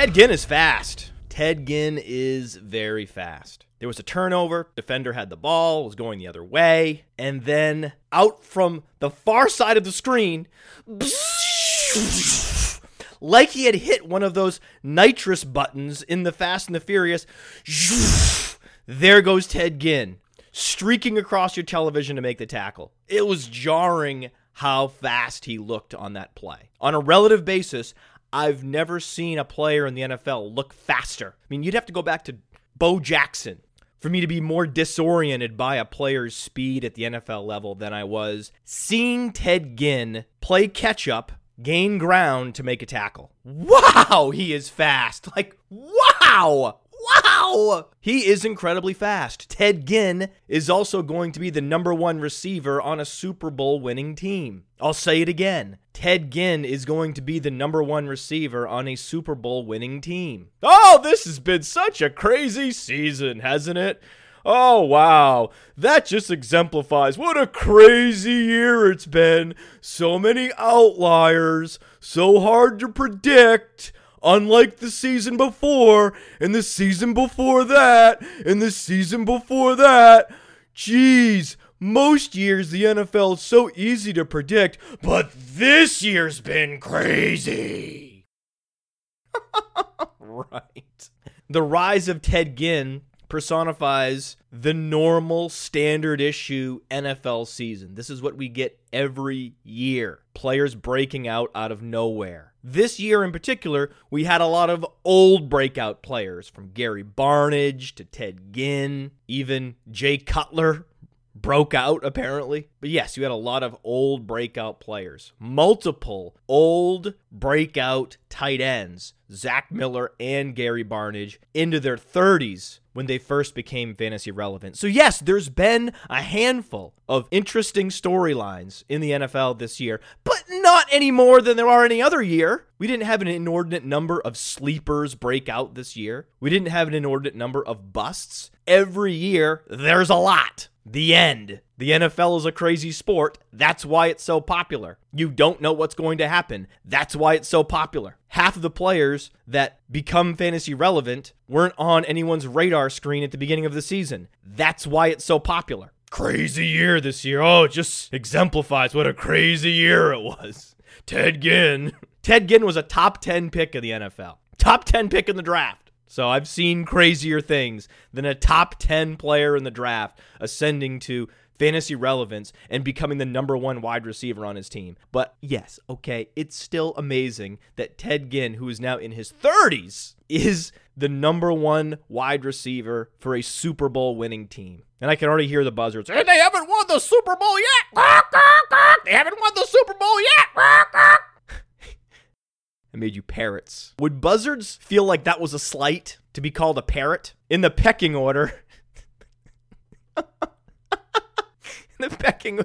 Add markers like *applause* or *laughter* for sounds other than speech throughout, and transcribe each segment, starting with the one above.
Ted Ginn is fast. Ted Ginn is very fast. There was a turnover, defender had the ball, was going the other way, and then out from the far side of the screen, *laughs* like he had hit one of those nitrous buttons in the Fast and the Furious, *laughs* there goes Ted Ginn, streaking across your television to make the tackle. It was jarring how fast he looked on that play. On a relative basis, I've never seen a player in the NFL look faster. I mean, you'd have to go back to Bo Jackson for me to be more disoriented by a player's speed at the NFL level than I was seeing Ted Ginn play catch up, gain ground to make a tackle. Wow, he is fast. Like, wow. Wow! He is incredibly fast. Ted Ginn is also going to be the number one receiver on a Super Bowl winning team. I'll say it again. Ted Ginn is going to be the number one receiver on a Super Bowl winning team. Oh, this has been such a crazy season, hasn't it? Oh, wow. That just exemplifies what a crazy year it's been. So many outliers, so hard to predict. Unlike the season before, and the season before that, and the season before that. Jeez, most years the NFL is so easy to predict, but this year's been crazy. *laughs* right. The rise of Ted Ginn personifies the normal standard issue NFL season. This is what we get every year. Players breaking out out of nowhere. This year in particular, we had a lot of old breakout players from Gary Barnidge to Ted Ginn, even Jay Cutler broke out apparently. But yes, you had a lot of old breakout players. Multiple old breakout tight ends, Zach Miller and Gary Barnidge, into their 30s when they first became fantasy relevant. So, yes, there's been a handful of interesting storylines in the NFL this year, but not any more than there are any other year. We didn't have an inordinate number of sleepers break out this year. We didn't have an inordinate number of busts. Every year, there's a lot. The end. The NFL is a crazy sport. That's why it's so popular. You don't know what's going to happen. That's why it's so popular. Half of the players that become fantasy relevant weren't on anyone's radar screen at the beginning of the season. That's why it's so popular. Crazy year this year. Oh, it just exemplifies what a crazy year it was. *laughs* Ted Ginn. *laughs* Ted Ginn was a top 10 pick of the NFL. Top 10 pick in the draft. So I've seen crazier things than a top 10 player in the draft ascending to fantasy relevance and becoming the number one wide receiver on his team. But yes, okay, it's still amazing that Ted Ginn, who is now in his 30s, is the number one wide receiver for a Super Bowl winning team. And I can already hear the buzzards. And they haven't won the Super Bowl yet. They haven't won the Super Bowl yet. I made you parrots. Would buzzards feel like that was a slight to be called a parrot? In the pecking order. *laughs* the pecking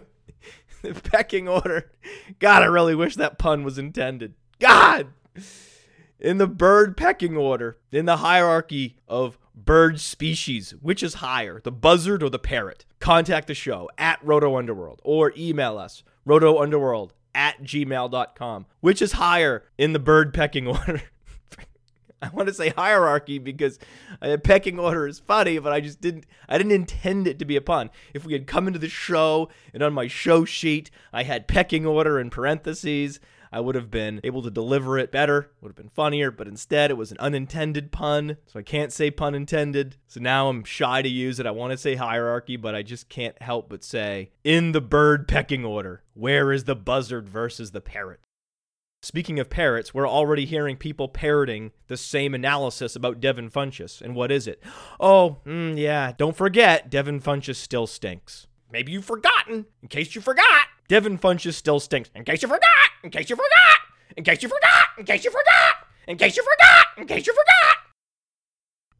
*laughs* the pecking order. God, I really wish that pun was intended. God! In the bird pecking order, in the hierarchy of bird species, which is higher, the buzzard or the parrot? Contact the show at Roto Underworld or email us, Roto Underworld at gmail.com, which is higher in the bird pecking *laughs* order. I want to say hierarchy because a pecking order is funny, but I just didn't I didn't intend it to be a pun. If we had come into the show and on my show sheet I had pecking order in parentheses, I would have been able to deliver it better, would have been funnier, but instead it was an unintended pun, so I can't say pun intended. So now I'm shy to use it. I want to say hierarchy, but I just can't help but say in the bird pecking order, where is the buzzard versus the parrot? Speaking of parrots, we're already hearing people parroting the same analysis about Devin Funchess. And what is it? Oh, mm, yeah, don't forget, Devin Funchess still stinks. Maybe you've forgotten. In case you forgot, Devin Funchess still stinks. In case you forgot, in case you forgot, in case you forgot, in case you forgot, in case you forgot, in case you forgot.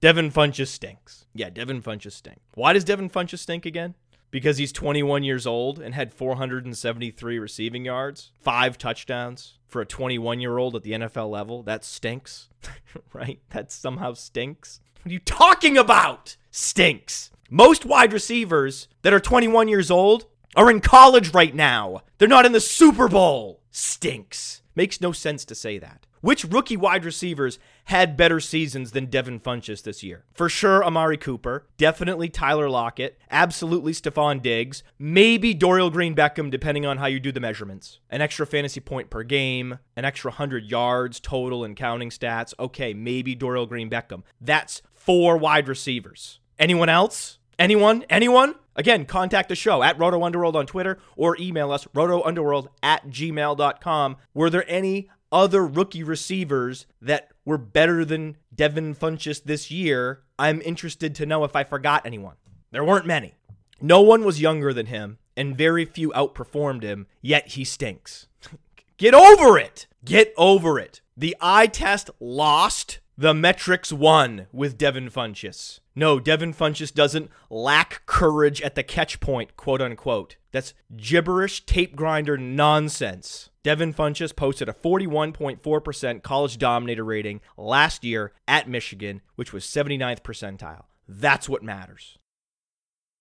Devin Funchess stinks. Yeah, Devin Funchess stink. Why does Devin Funchess stink again? Because he's 21 years old and had 473 receiving yards, five touchdowns for a 21 year old at the NFL level. That stinks, *laughs* right? That somehow stinks. What are you talking about? Stinks. Most wide receivers that are 21 years old are in college right now. They're not in the Super Bowl. Stinks. Makes no sense to say that. Which rookie wide receivers had better seasons than Devin Funchess this year? For sure, Amari Cooper. Definitely Tyler Lockett. Absolutely Stefon Diggs. Maybe Dorial Green Beckham, depending on how you do the measurements. An extra fantasy point per game, an extra 100 yards total and counting stats. Okay, maybe Dorial Green Beckham. That's four wide receivers. Anyone else? Anyone? Anyone? Again, contact the show at Roto Underworld on Twitter or email us rotounderworld at gmail.com. Were there any other rookie receivers that were better than Devin Funchess this year? I'm interested to know if I forgot anyone. There weren't many. No one was younger than him, and very few outperformed him, yet he stinks. *laughs* Get over it! Get over it. The eye test lost the metrics won with Devin Funchess. No, Devin Funchess doesn't lack courage at the catch point, quote unquote. That's gibberish tape grinder nonsense. Devin Funchess posted a 41.4% college dominator rating last year at Michigan, which was 79th percentile. That's what matters.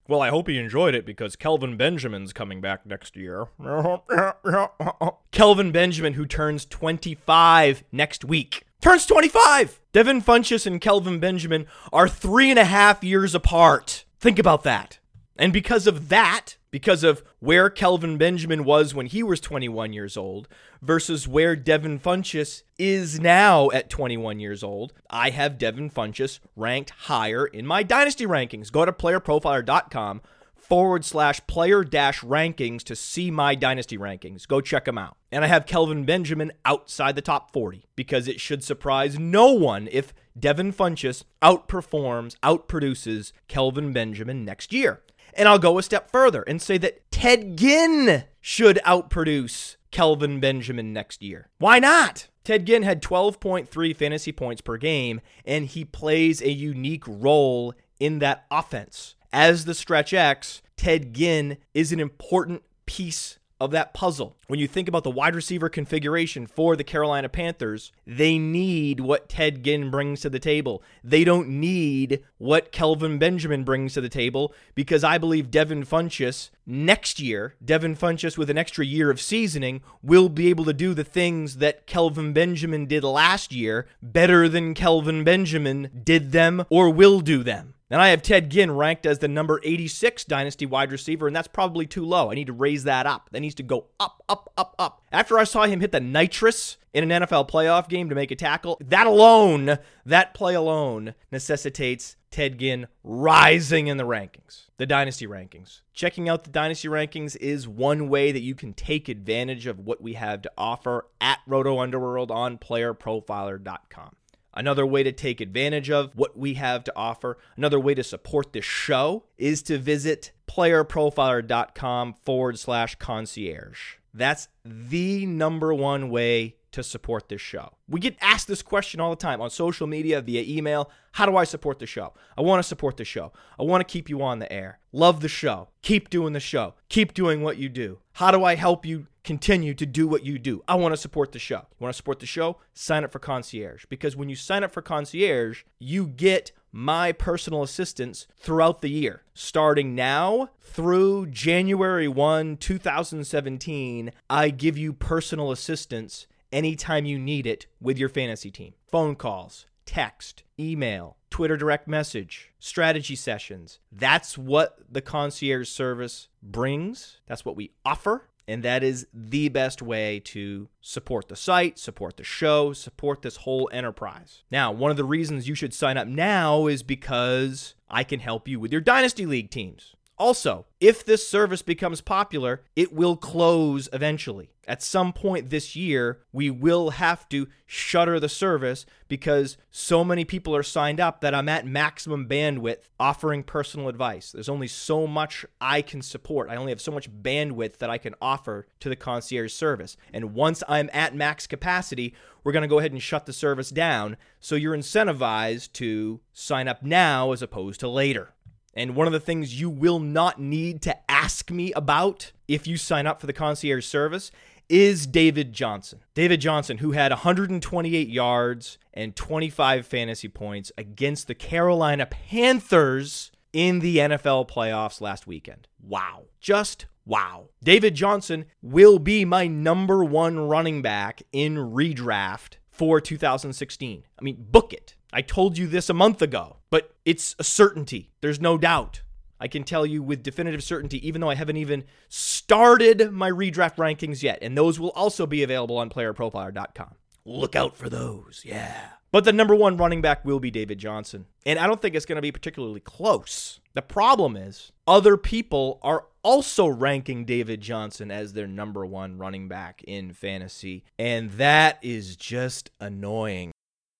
Well, I hope he enjoyed it because Kelvin Benjamin's coming back next year. *laughs* Kelvin Benjamin, who turns 25 next week turns 25. Devin Funchess and Kelvin Benjamin are three and a half years apart. Think about that. And because of that, because of where Kelvin Benjamin was when he was 21 years old versus where Devin Funchess is now at 21 years old, I have Devin Funchess ranked higher in my dynasty rankings. Go to playerprofiler.com forward slash player dash rankings to see my dynasty rankings. Go check them out. And I have Kelvin Benjamin outside the top 40 because it should surprise no one if Devin Funchess outperforms, outproduces Kelvin Benjamin next year. And I'll go a step further and say that Ted Ginn should outproduce Kelvin Benjamin next year. Why not? Ted Ginn had 12.3 fantasy points per game, and he plays a unique role in that offense as the stretch X, Ted Ginn is an important piece of that puzzle. When you think about the wide receiver configuration for the Carolina Panthers, they need what Ted Ginn brings to the table. They don't need what Kelvin Benjamin brings to the table because I believe Devin Funchess next year, Devin Funchess with an extra year of seasoning, will be able to do the things that Kelvin Benjamin did last year better than Kelvin Benjamin did them or will do them. And I have Ted Ginn ranked as the number 86 dynasty wide receiver, and that's probably too low. I need to raise that up. That needs to go up, up, up, up. After I saw him hit the nitrous in an NFL playoff game to make a tackle, that alone, that play alone, necessitates Ted Ginn rising in the rankings, the dynasty rankings. Checking out the dynasty rankings is one way that you can take advantage of what we have to offer at Roto Underworld on playerprofiler.com. Another way to take advantage of what we have to offer, another way to support this show is to visit playerprofiler.com forward slash concierge. That's the number one way to support this show? We get asked this question all the time on social media, via email. How do I support the show? I want to support the show. I want to keep you on the air. Love the show. Keep doing the show. Keep doing what you do. How do I help you continue to do what you do? I want to support the show. You want to support the show? Sign up for Concierge. Because when you sign up for Concierge, you get my personal assistance throughout the year. Starting now through January 1, 2017, I give you personal assistance anytime you need it with your fantasy team. Phone calls, text, email, Twitter direct message, strategy sessions. That's what the concierge service brings. That's what we offer. And that is the best way to support the site, support the show, support this whole enterprise. Now, one of the reasons you should sign up now is because I can help you with your Dynasty League teams. Also, if this service becomes popular, it will close eventually. At some point this year, we will have to shutter the service because so many people are signed up that I'm at maximum bandwidth offering personal advice. There's only so much I can support. I only have so much bandwidth that I can offer to the concierge service. And once I'm at max capacity, we're going to go ahead and shut the service down. So you're incentivized to sign up now as opposed to later. And one of the things you will not need to ask me about if you sign up for the concierge service is David Johnson. David Johnson, who had 128 yards and 25 fantasy points against the Carolina Panthers in the NFL playoffs last weekend. Wow. Just wow. David Johnson will be my number one running back in redraft for 2016. I mean, book it. I told you this a month ago, but it's a certainty. There's no doubt. I can tell you with definitive certainty, even though I haven't even started my redraft rankings yet, and those will also be available on playerprofiler.com. Look out for those, yeah. But the number one running back will be David Johnson. And I don't think it's going to be particularly close. The problem is, other people are also ranking David Johnson as their number one running back in fantasy. And that is just annoying.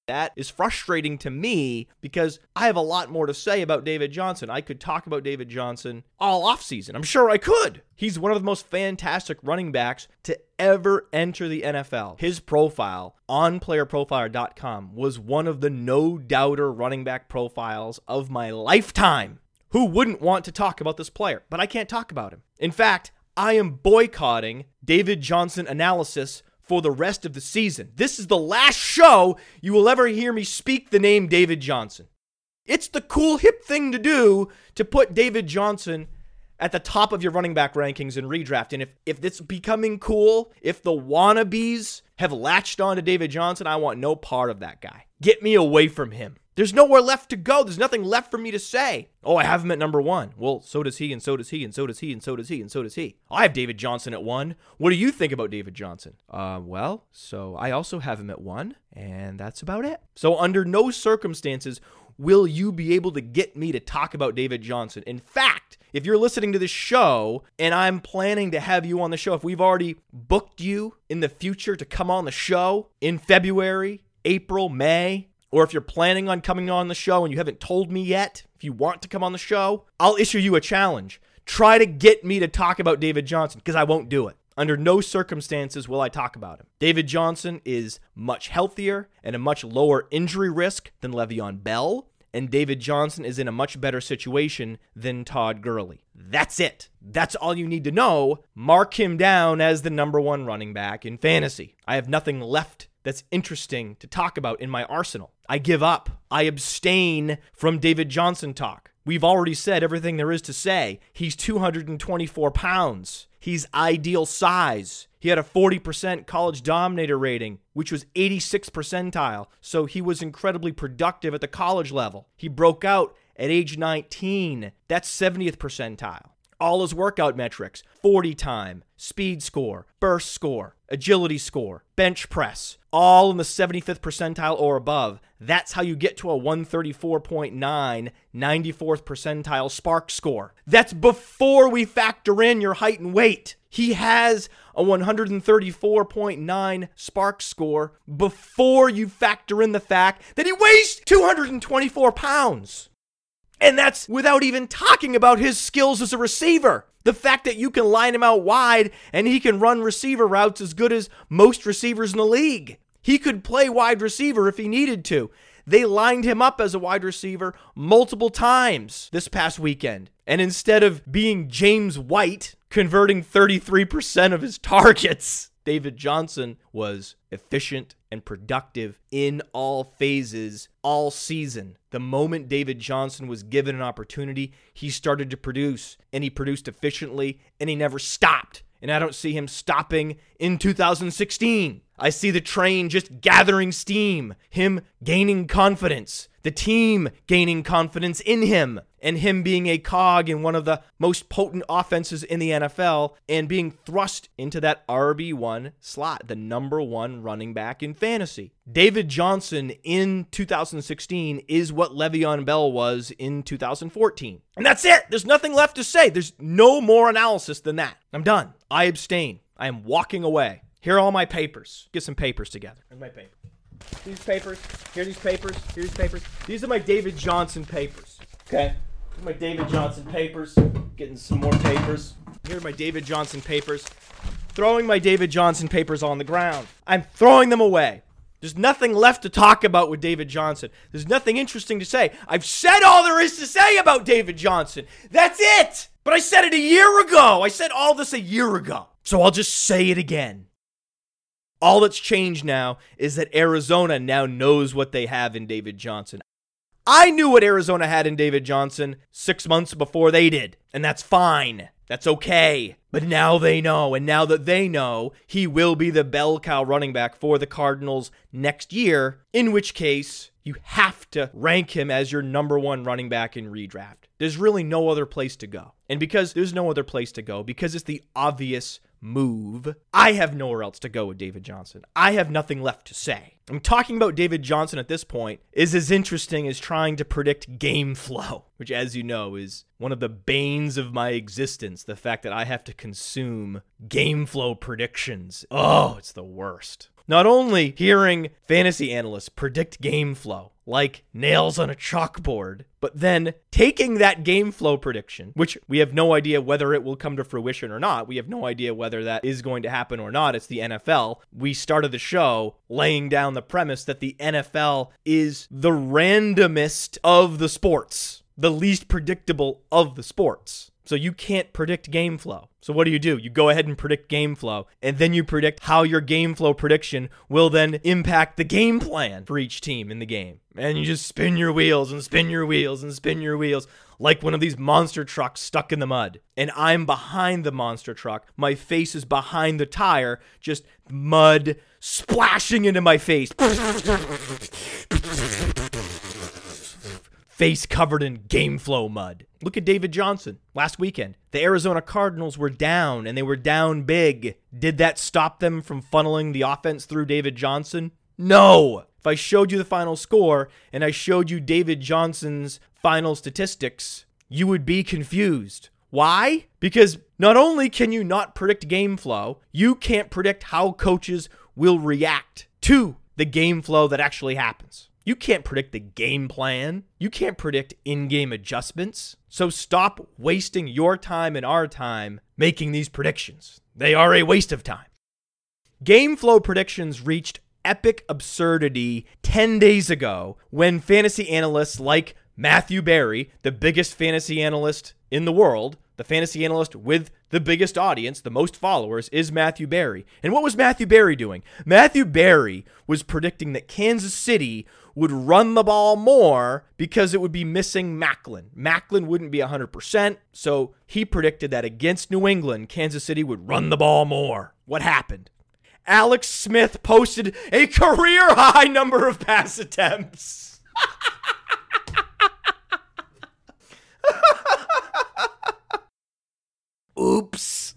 That is frustrating to me because I have a lot more to say about David Johnson. I could talk about David Johnson all offseason. I'm sure I could. He's one of the most fantastic running backs to ever enter the NFL. His profile on playerprofiler.com was one of the no doubter running back profiles of my lifetime. Who wouldn't want to talk about this player? But I can't talk about him. In fact, I am boycotting David Johnson analysis for the rest of the season. This is the last show you will ever hear me speak the name David Johnson. It's the cool, hip thing to do to put David Johnson at the top of your running back rankings in redraft. And if, if it's becoming cool, if the wannabes have latched on to David Johnson, I want no part of that guy. Get me away from him. There's nowhere left to go. There's nothing left for me to say. Oh, I have him at number one. Well, so does he, and so does he, and so does he, and so does he, and so does he. I have David Johnson at one. What do you think about David Johnson? Uh, well, so I also have him at one, and that's about it. So, under no circumstances will you be able to get me to talk about David Johnson. In fact, if you're listening to this show and I'm planning to have you on the show, if we've already booked you in the future to come on the show in February, April, May, or if you're planning on coming on the show and you haven't told me yet, if you want to come on the show, I'll issue you a challenge. Try to get me to talk about David Johnson because I won't do it. Under no circumstances will I talk about him. David Johnson is much healthier and a much lower injury risk than Le'Veon Bell, and David Johnson is in a much better situation than Todd Gurley. That's it. That's all you need to know. Mark him down as the number one running back in fantasy. I have nothing left that's interesting to talk about in my arsenal. I give up. I abstain from David Johnson talk. We've already said everything there is to say. He's 224 pounds. He's ideal size. He had a 40% college dominator rating, which was 86 percentile, so he was incredibly productive at the college level. He broke out at age 19. That's 70th percentile all his workout metrics 40 time, speed score, burst score, agility score, bench press, all in the 75th percentile or above. That's how you get to a 134.9 94th percentile spark score. That's before we factor in your height and weight. He has a 134.9 spark score before you factor in the fact that he weighs 224 pounds. And that's without even talking about his skills as a receiver. The fact that you can line him out wide and he can run receiver routes as good as most receivers in the league. He could play wide receiver if he needed to. They lined him up as a wide receiver multiple times this past weekend. And instead of being James White, converting 33% of his targets, David Johnson was efficient and productive in all phases all season. The moment David Johnson was given an opportunity, he started to produce and he produced efficiently and he never stopped. And I don't see him stopping in 2016. I see the train just gathering steam, him gaining confidence, the team gaining confidence in him, and him being a cog in one of the most potent offenses in the NFL and being thrust into that RB1 slot, the number one running back in fantasy. David Johnson in 2016 is what Le'Veon Bell was in 2014. And that's it. There's nothing left to say. There's no more analysis than that. I'm done. I abstain. I am walking away. Here are all my papers. Get some papers together. Here's my paper. These papers. Here are these papers. Here's are these papers. These are my David Johnson papers. Okay. My David Johnson papers. Getting some more papers. Here are my David Johnson papers. Throwing my David Johnson papers on the ground. I'm throwing them away. There's nothing left to talk about with David Johnson. There's nothing interesting to say. I've said all there is to say about David Johnson. That's it. But I said it a year ago. I said all this a year ago. So I'll just say it again. All that's changed now is that Arizona now knows what they have in David Johnson. I knew what Arizona had in David Johnson six months before they did, and that's fine. That's okay. But now they know. And now that they know, he will be the bell cow running back for the Cardinals next year, in which case you have to rank him as your number one running back in redraft. There's really no other place to go. And because there's no other place to go, because it's the obvious move, I have nowhere else to go with David Johnson. I have nothing left to say. I'm talking about David Johnson at this point is as interesting as trying to predict game *laughs* flow, which, as you know, is one of the banes of my existence. The fact that I have to consume game flow predictions. Oh, it's the worst. Not only hearing fantasy analysts predict game flow like nails on a chalkboard, but then taking that game flow prediction, which we have no idea whether it will come to fruition or not. We have no idea whether that is going to happen or not. It's the NFL. We started the show laying down the premise that the NFL is the randomest of the sports, the least predictable of the sports. So you can't predict game flow. So what do you do? You go ahead and predict game flow, and then you predict how your game flow prediction will then impact the game plan for each team in the game. And you just spin your wheels and spin your wheels and spin your wheels like one of these monster trucks stuck in the mud. And I'm behind the monster truck. My face is behind the tire, just mud splashing into my face *laughs* face covered in game flow mud. Look at David Johnson last weekend. The Arizona Cardinals were down and they were down big. Did that stop them from funneling the offense through David Johnson? No. If I showed you the final score and I showed you David Johnson's final statistics, you would be confused. Why? Because not only can you not predict game flow, you can't predict how coaches will react to the game flow that actually happens. You can't predict the game plan. You can't predict in game adjustments. So stop wasting your time and our time making these predictions. They are a waste of time. Game flow predictions reached epic absurdity 10 days ago when fantasy analysts like Matthew Berry, the biggest fantasy analyst in the world, the fantasy analyst with the biggest audience, the most followers, is Matthew Berry. And what was Matthew Berry doing? Matthew Berry was predicting that Kansas City would run the ball more because it would be missing Maclin. Maclin wouldn't be 100%, so he predicted that against New England, Kansas City would run the ball more. What happened? Alex Smith posted a career high number of pass attempts. *laughs* Oops.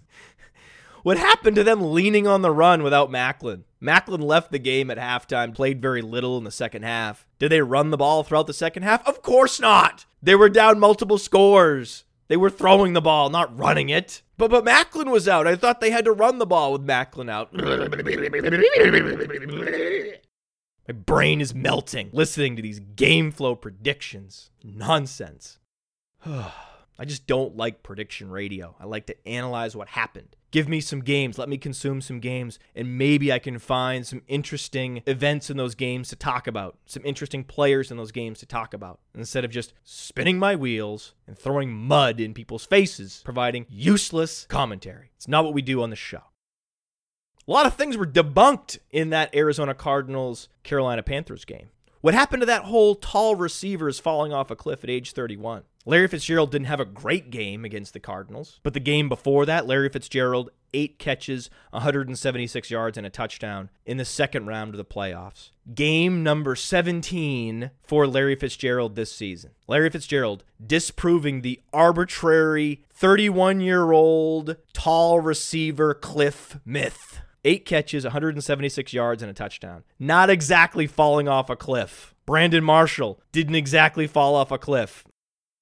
What happened to them leaning on the run without Maclin? Maclin left the game at halftime, played very little in the second half. Did they run the ball throughout the second half? Of course not. They were down multiple scores. They were throwing the ball, not running it. But but Maclin was out. I thought they had to run the ball with Maclin out. My brain is melting listening to these game flow predictions. Nonsense. *sighs* *sighs* I just don't like prediction radio. I like to analyze what happened. Give me some games, let me consume some games, and maybe I can find some interesting events in those games to talk about, some interesting players in those games to talk about, instead of just spinning my wheels and throwing mud in people's faces, providing useless commentary. It's not what we do on the show. A lot of things were debunked in that Arizona Cardinals Carolina Panthers game. What happened to that whole tall receivers falling off a cliff at age 31? Larry Fitzgerald didn't have a great game against the Cardinals, but the game before that, Larry Fitzgerald, eight catches, 176 yards, and a touchdown in the second round of the playoffs. Game number 17 for Larry Fitzgerald this season. Larry Fitzgerald disproving the arbitrary 31 year old tall receiver cliff myth. Eight catches, 176 yards, and a touchdown. Not exactly falling off a cliff. Brandon Marshall didn't exactly fall off a cliff.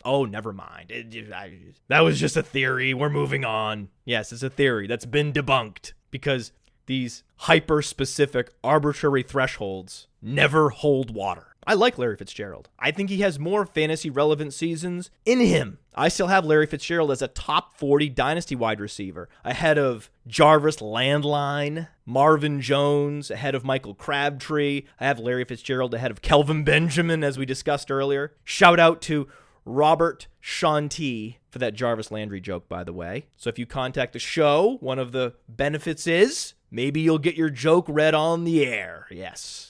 Oh, never mind. It, I, that was just a theory. We're moving on. Yes, it's a theory that's been debunked because these hyper specific arbitrary thresholds never hold water. I like Larry Fitzgerald. I think he has more fantasy relevant seasons in him. I still have Larry Fitzgerald as a top 40 dynasty wide receiver, ahead of Jarvis Landline, Marvin Jones, ahead of Michael Crabtree. I have Larry Fitzgerald ahead of Kelvin Benjamin, as we discussed earlier. Shout out to Robert Shanti for that Jarvis Landry joke, by the way. So if you contact the show, one of the benefits is maybe you'll get your joke read on the air. Yes.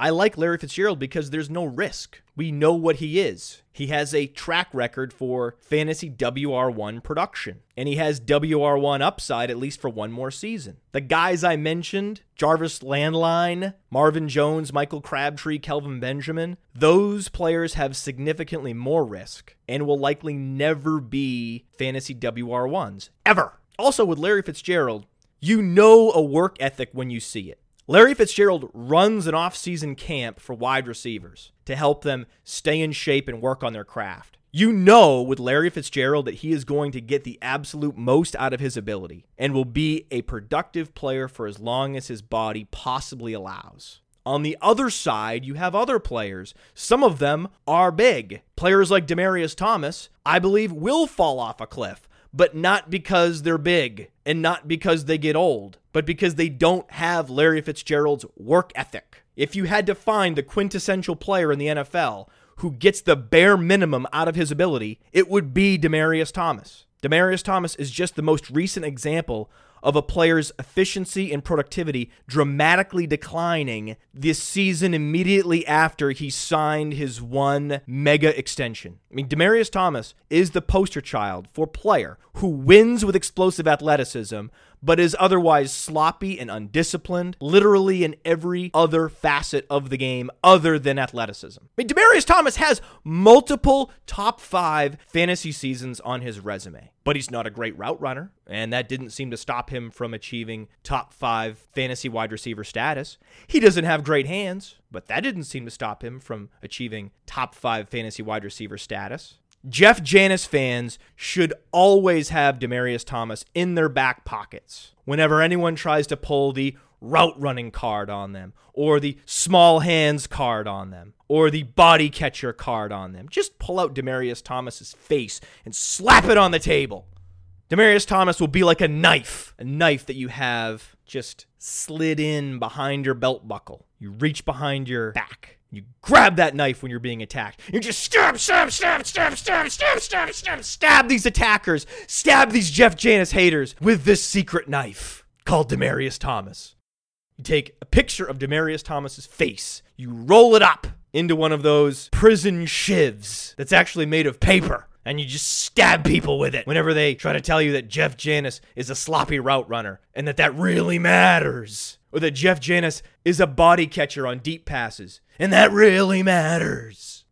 I like Larry Fitzgerald because there's no risk. We know what he is. He has a track record for fantasy WR1 production, and he has WR1 upside at least for one more season. The guys I mentioned, Jarvis Landline, Marvin Jones, Michael Crabtree, Kelvin Benjamin, those players have significantly more risk and will likely never be fantasy WR1s, ever. Also, with Larry Fitzgerald, you know a work ethic when you see it. Larry Fitzgerald runs an off-season camp for wide receivers to help them stay in shape and work on their craft. You know with Larry Fitzgerald that he is going to get the absolute most out of his ability and will be a productive player for as long as his body possibly allows. On the other side, you have other players. Some of them are big. Players like Demaryius Thomas, I believe, will fall off a cliff but not because they're big and not because they get old, but because they don't have Larry Fitzgerald's work ethic. If you had to find the quintessential player in the NFL who gets the bare minimum out of his ability, it would be Demaryius Thomas. Demaryius Thomas is just the most recent example of a player's efficiency and productivity dramatically declining this season immediately after he signed his one mega extension. I mean, Demaryius Thomas is the poster child for player who wins with explosive athleticism, but is otherwise sloppy and undisciplined, literally in every other facet of the game other than athleticism. I mean, Demaryius Thomas has multiple top five fantasy seasons on his resume, but he's not a great route runner, and that didn't seem to stop him from achieving top five fantasy wide receiver status. He doesn't have great hands, but that didn't seem to stop him from achieving top five fantasy wide receiver status. Jeff Janis fans should always have Demaryius Thomas in their back pockets whenever anyone tries to pull the route running card on them, or the small hands card on them, or the body catcher card on them. Just pull out Demaryius Thomas's face and slap it on the table. Demaryius Thomas will be like a knife, a knife that you have just slid in behind your belt buckle. You reach behind your back you grab that knife when you're being attacked. You just stab, stab, stab, stab, stab, stab, stab, stab, stab these attackers, stab these Jeff Janis haters with this secret knife called Demaryius Thomas. You take a picture of Demaryius Thomas's face, you roll it up into one of those prison shivs that's actually made of paper. And you just stab people with it whenever they try to tell you that Jeff Janis is a sloppy route runner and that that really matters or that Jeff Janis is a body catcher on deep passes, and that really matters.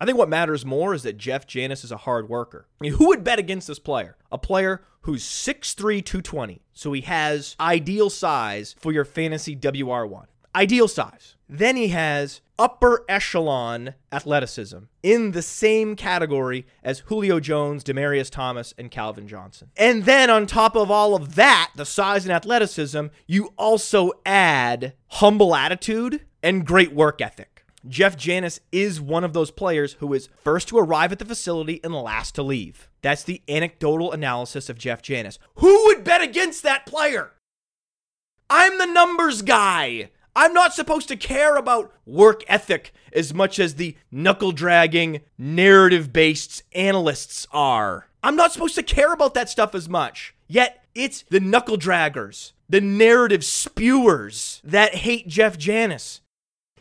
I think what matters more is that Jeff Janis is a hard worker. I mean, who would bet against this player? A player who's 6'3, 220, so he has ideal size for your fantasy WR1 ideal size. Then he has upper echelon athleticism in the same category as Julio Jones, Demaryius Thomas, and Calvin Johnson. And then on top of all of that, the size and athleticism, you also add humble attitude and great work ethic. Jeff Janis is one of those players who is first to arrive at the facility and last to leave. That's the anecdotal analysis of Jeff Janis. Who would bet against that player? I'm the numbers guy. I'm not supposed to care about work ethic as much as the knuckle dragging, narrative based analysts are. I'm not supposed to care about that stuff as much. Yet, it's the knuckle draggers, the narrative spewers that hate Jeff Janis.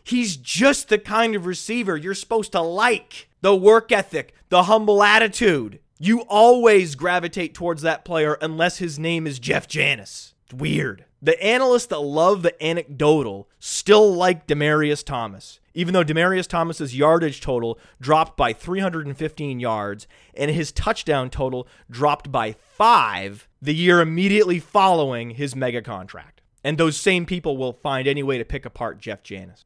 He's just the kind of receiver you're supposed to like. The work ethic, the humble attitude. You always gravitate towards that player unless his name is Jeff Janis. It's weird. The analysts that love the anecdotal still like Demaryius Thomas, even though Demaryius Thomas's yardage total dropped by 315 yards and his touchdown total dropped by 5 the year immediately following his mega contract. And those same people will find any way to pick apart Jeff Janis.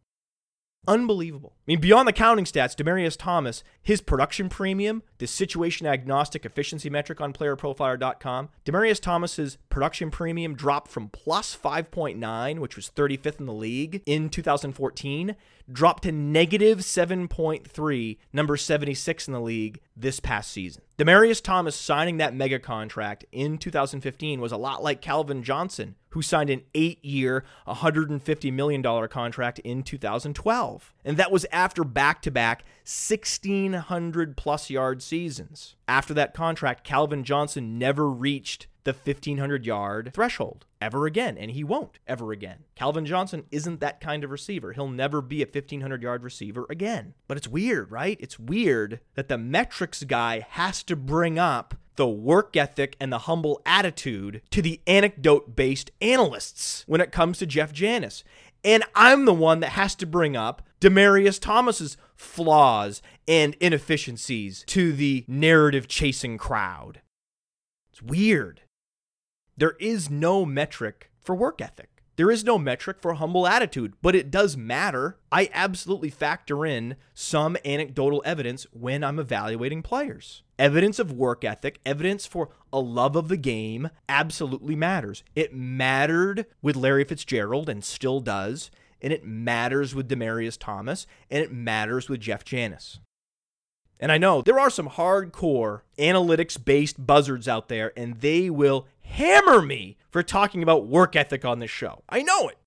Unbelievable. I mean, beyond the counting stats, Demaryius Thomas, his production premium, the situation agnostic efficiency metric on playerprofiler.com, Demaryius Thomas's production premium dropped from plus 5.9, which was 35th in the league in 2014, dropped to negative 7.3, number 76 in the league this past season. Demaryius Thomas signing that mega contract in 2015 was a lot like Calvin Johnson, who signed an eight year, $150 million contract in 2012. And that was after back to back 1,600 plus yard seasons. After that contract, Calvin Johnson never reached the 1500 yard threshold ever again, and he won't ever again. Calvin Johnson isn't that kind of receiver. He'll never be a 1500 yard receiver again. But it's weird, right? It's weird that the metrics guy has to bring up the work ethic and the humble attitude to the anecdote based analysts when it comes to Jeff Janis. And I'm the one that has to bring up Demaryius Thomas's flaws and inefficiencies to the narrative chasing crowd. It's weird. There is no metric for work ethic. There is no metric for humble attitude, but it does matter. I absolutely factor in some anecdotal evidence when I'm evaluating players. Evidence of work ethic, evidence for a love of the game absolutely matters. It mattered with Larry Fitzgerald and still does, and it matters with Demaryius Thomas, and it matters with Jeff Janis. And I know there are some hardcore analytics based buzzards out there, and they will hammer me for talking about work ethic on this show. I know it.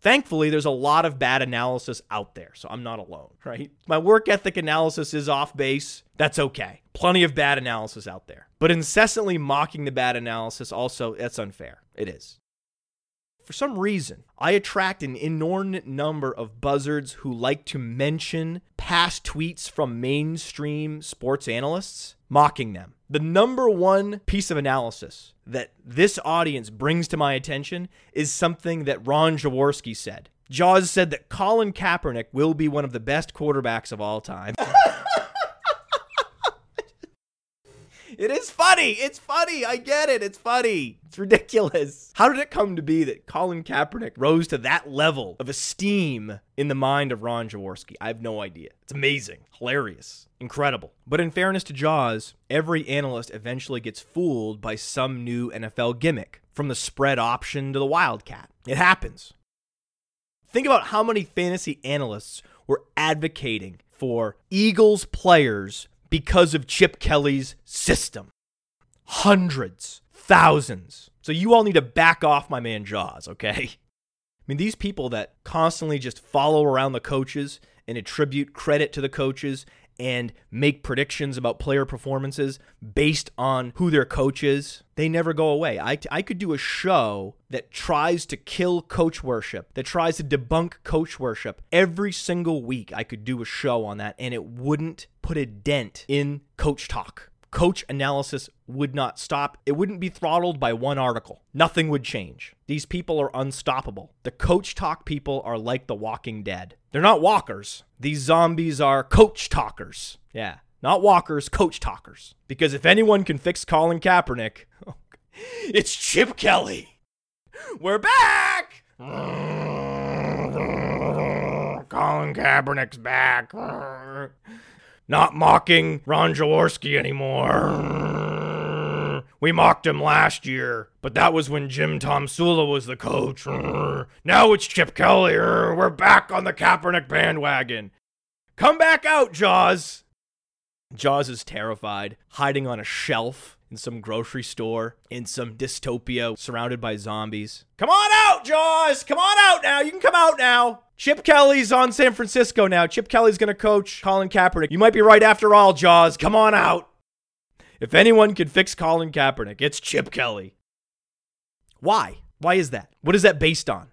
Thankfully, there's a lot of bad analysis out there, so I'm not alone, *laughs* right? My work ethic analysis is off base. That's okay. Plenty of bad analysis out there. But incessantly mocking the bad analysis also, that's unfair. It is. For some reason, I attract an inordinate number of buzzards who like to mention past tweets from mainstream sports analysts, mocking them. The number one piece of analysis that this audience brings to my attention is something that Ron Jaworski said. Jaws said that Colin Kaepernick will be one of the best quarterbacks of all time. *laughs* It is funny. It's funny. I get it. It's funny. It's ridiculous. How did it come to be that Colin Kaepernick rose to that level of esteem in the mind of Ron Jaworski? I have no idea. It's amazing, hilarious, incredible. But in fairness to Jaws, every analyst eventually gets fooled by some new NFL gimmick, from the spread option to the wildcat. It happens. Think about how many fantasy analysts were advocating for Eagles players because of Chip Kelly's system. Hundreds, thousands. So you all need to back off my man Jaws, okay? I mean, these people that constantly just follow around the coaches and attribute credit to the coaches and make predictions about player performances based on who their coach is, they never go away. I, I could do a show that tries to kill coach worship, that tries to debunk coach worship. Every single week, I could do a show on that, and it wouldn't put a dent in coach talk. Coach analysis would not stop. It wouldn't be throttled by one article. Nothing would change. These people are unstoppable. The coach talk people are like the walking dead. They're not walkers. These zombies are coach talkers. Yeah. Not walkers, coach talkers. Because if anyone can fix Colin Kaepernick, *laughs* it's Chip Kelly. We're back! *laughs* Colin Kaepernick's back. *laughs* Not mocking Ron Jaworski anymore. We mocked him last year, but that was when Jim Tomsula was the coach. Now it's Chip Kelly. We're back on the Kaepernick bandwagon. Come back out, Jaws. Jaws is terrified, hiding on a shelf in some grocery store in some dystopia surrounded by zombies. Come on out, Jaws! Come on out now! You can come out now! Chip Kelly's on San Francisco now. Chip Kelly's going to coach Colin Kaepernick. You might be right after all, Jaws. Come on out. If anyone can fix Colin Kaepernick, it's Chip Kelly. Why? Why is that? What is that based on?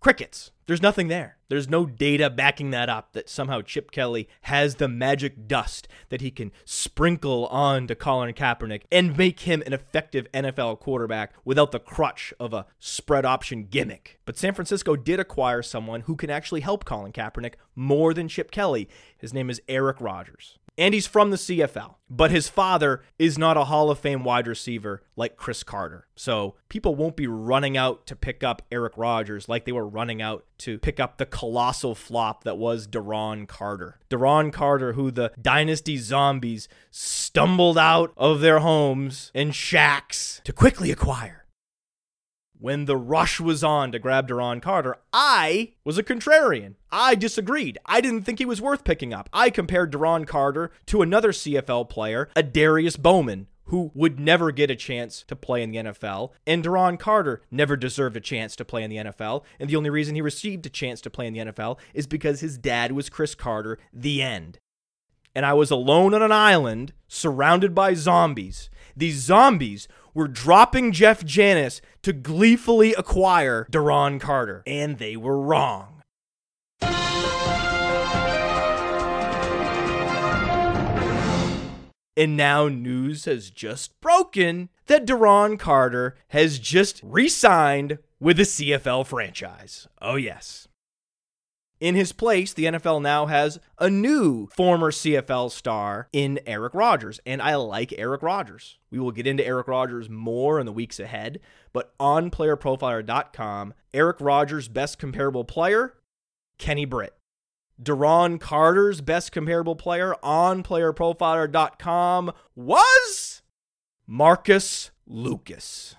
Crickets. There's nothing there. There's no data backing that up that somehow Chip Kelly has the magic dust that he can sprinkle on to Colin Kaepernick and make him an effective NFL quarterback without the crutch of a spread option gimmick. But San Francisco did acquire someone who can actually help Colin Kaepernick more than Chip Kelly. His name is Eric Rogers and he's from the CFL. But his father is not a Hall of Fame wide receiver like Cris Carter. So people won't be running out to pick up Eric Rogers like they were running out to pick up the colossal flop that was Duron Carter. Duron Carter, who the Dynasty Zombies stumbled out of their homes and shacks to quickly acquire when the rush was on to grab Duron Carter, I was a contrarian. I disagreed. I didn't think he was worth picking up. I compared Duron Carter to another CFL player, a Darius Bowman, who would never get a chance to play in the NFL. And Duron Carter never deserved a chance to play in the NFL. And the only reason he received a chance to play in the NFL is because his dad was Cris Carter. The end. and I was alone on an island surrounded by zombies. These zombies were dropping Jeff Janis to gleefully acquire Duron Carter, and they were wrong. And now news has just broken that Duron Carter has just re signed with the CFL franchise. Oh, yes. In his place, the NFL now has a new former CFL star in Eric Rogers, and I like Eric Rogers. We will get into Eric Rogers more in the weeks ahead, but on playerprofiler.com, Eric Rogers' best comparable player, Kenny Britt. Duron Carter's best comparable player on playerprofiler.com was Marcus Lucas.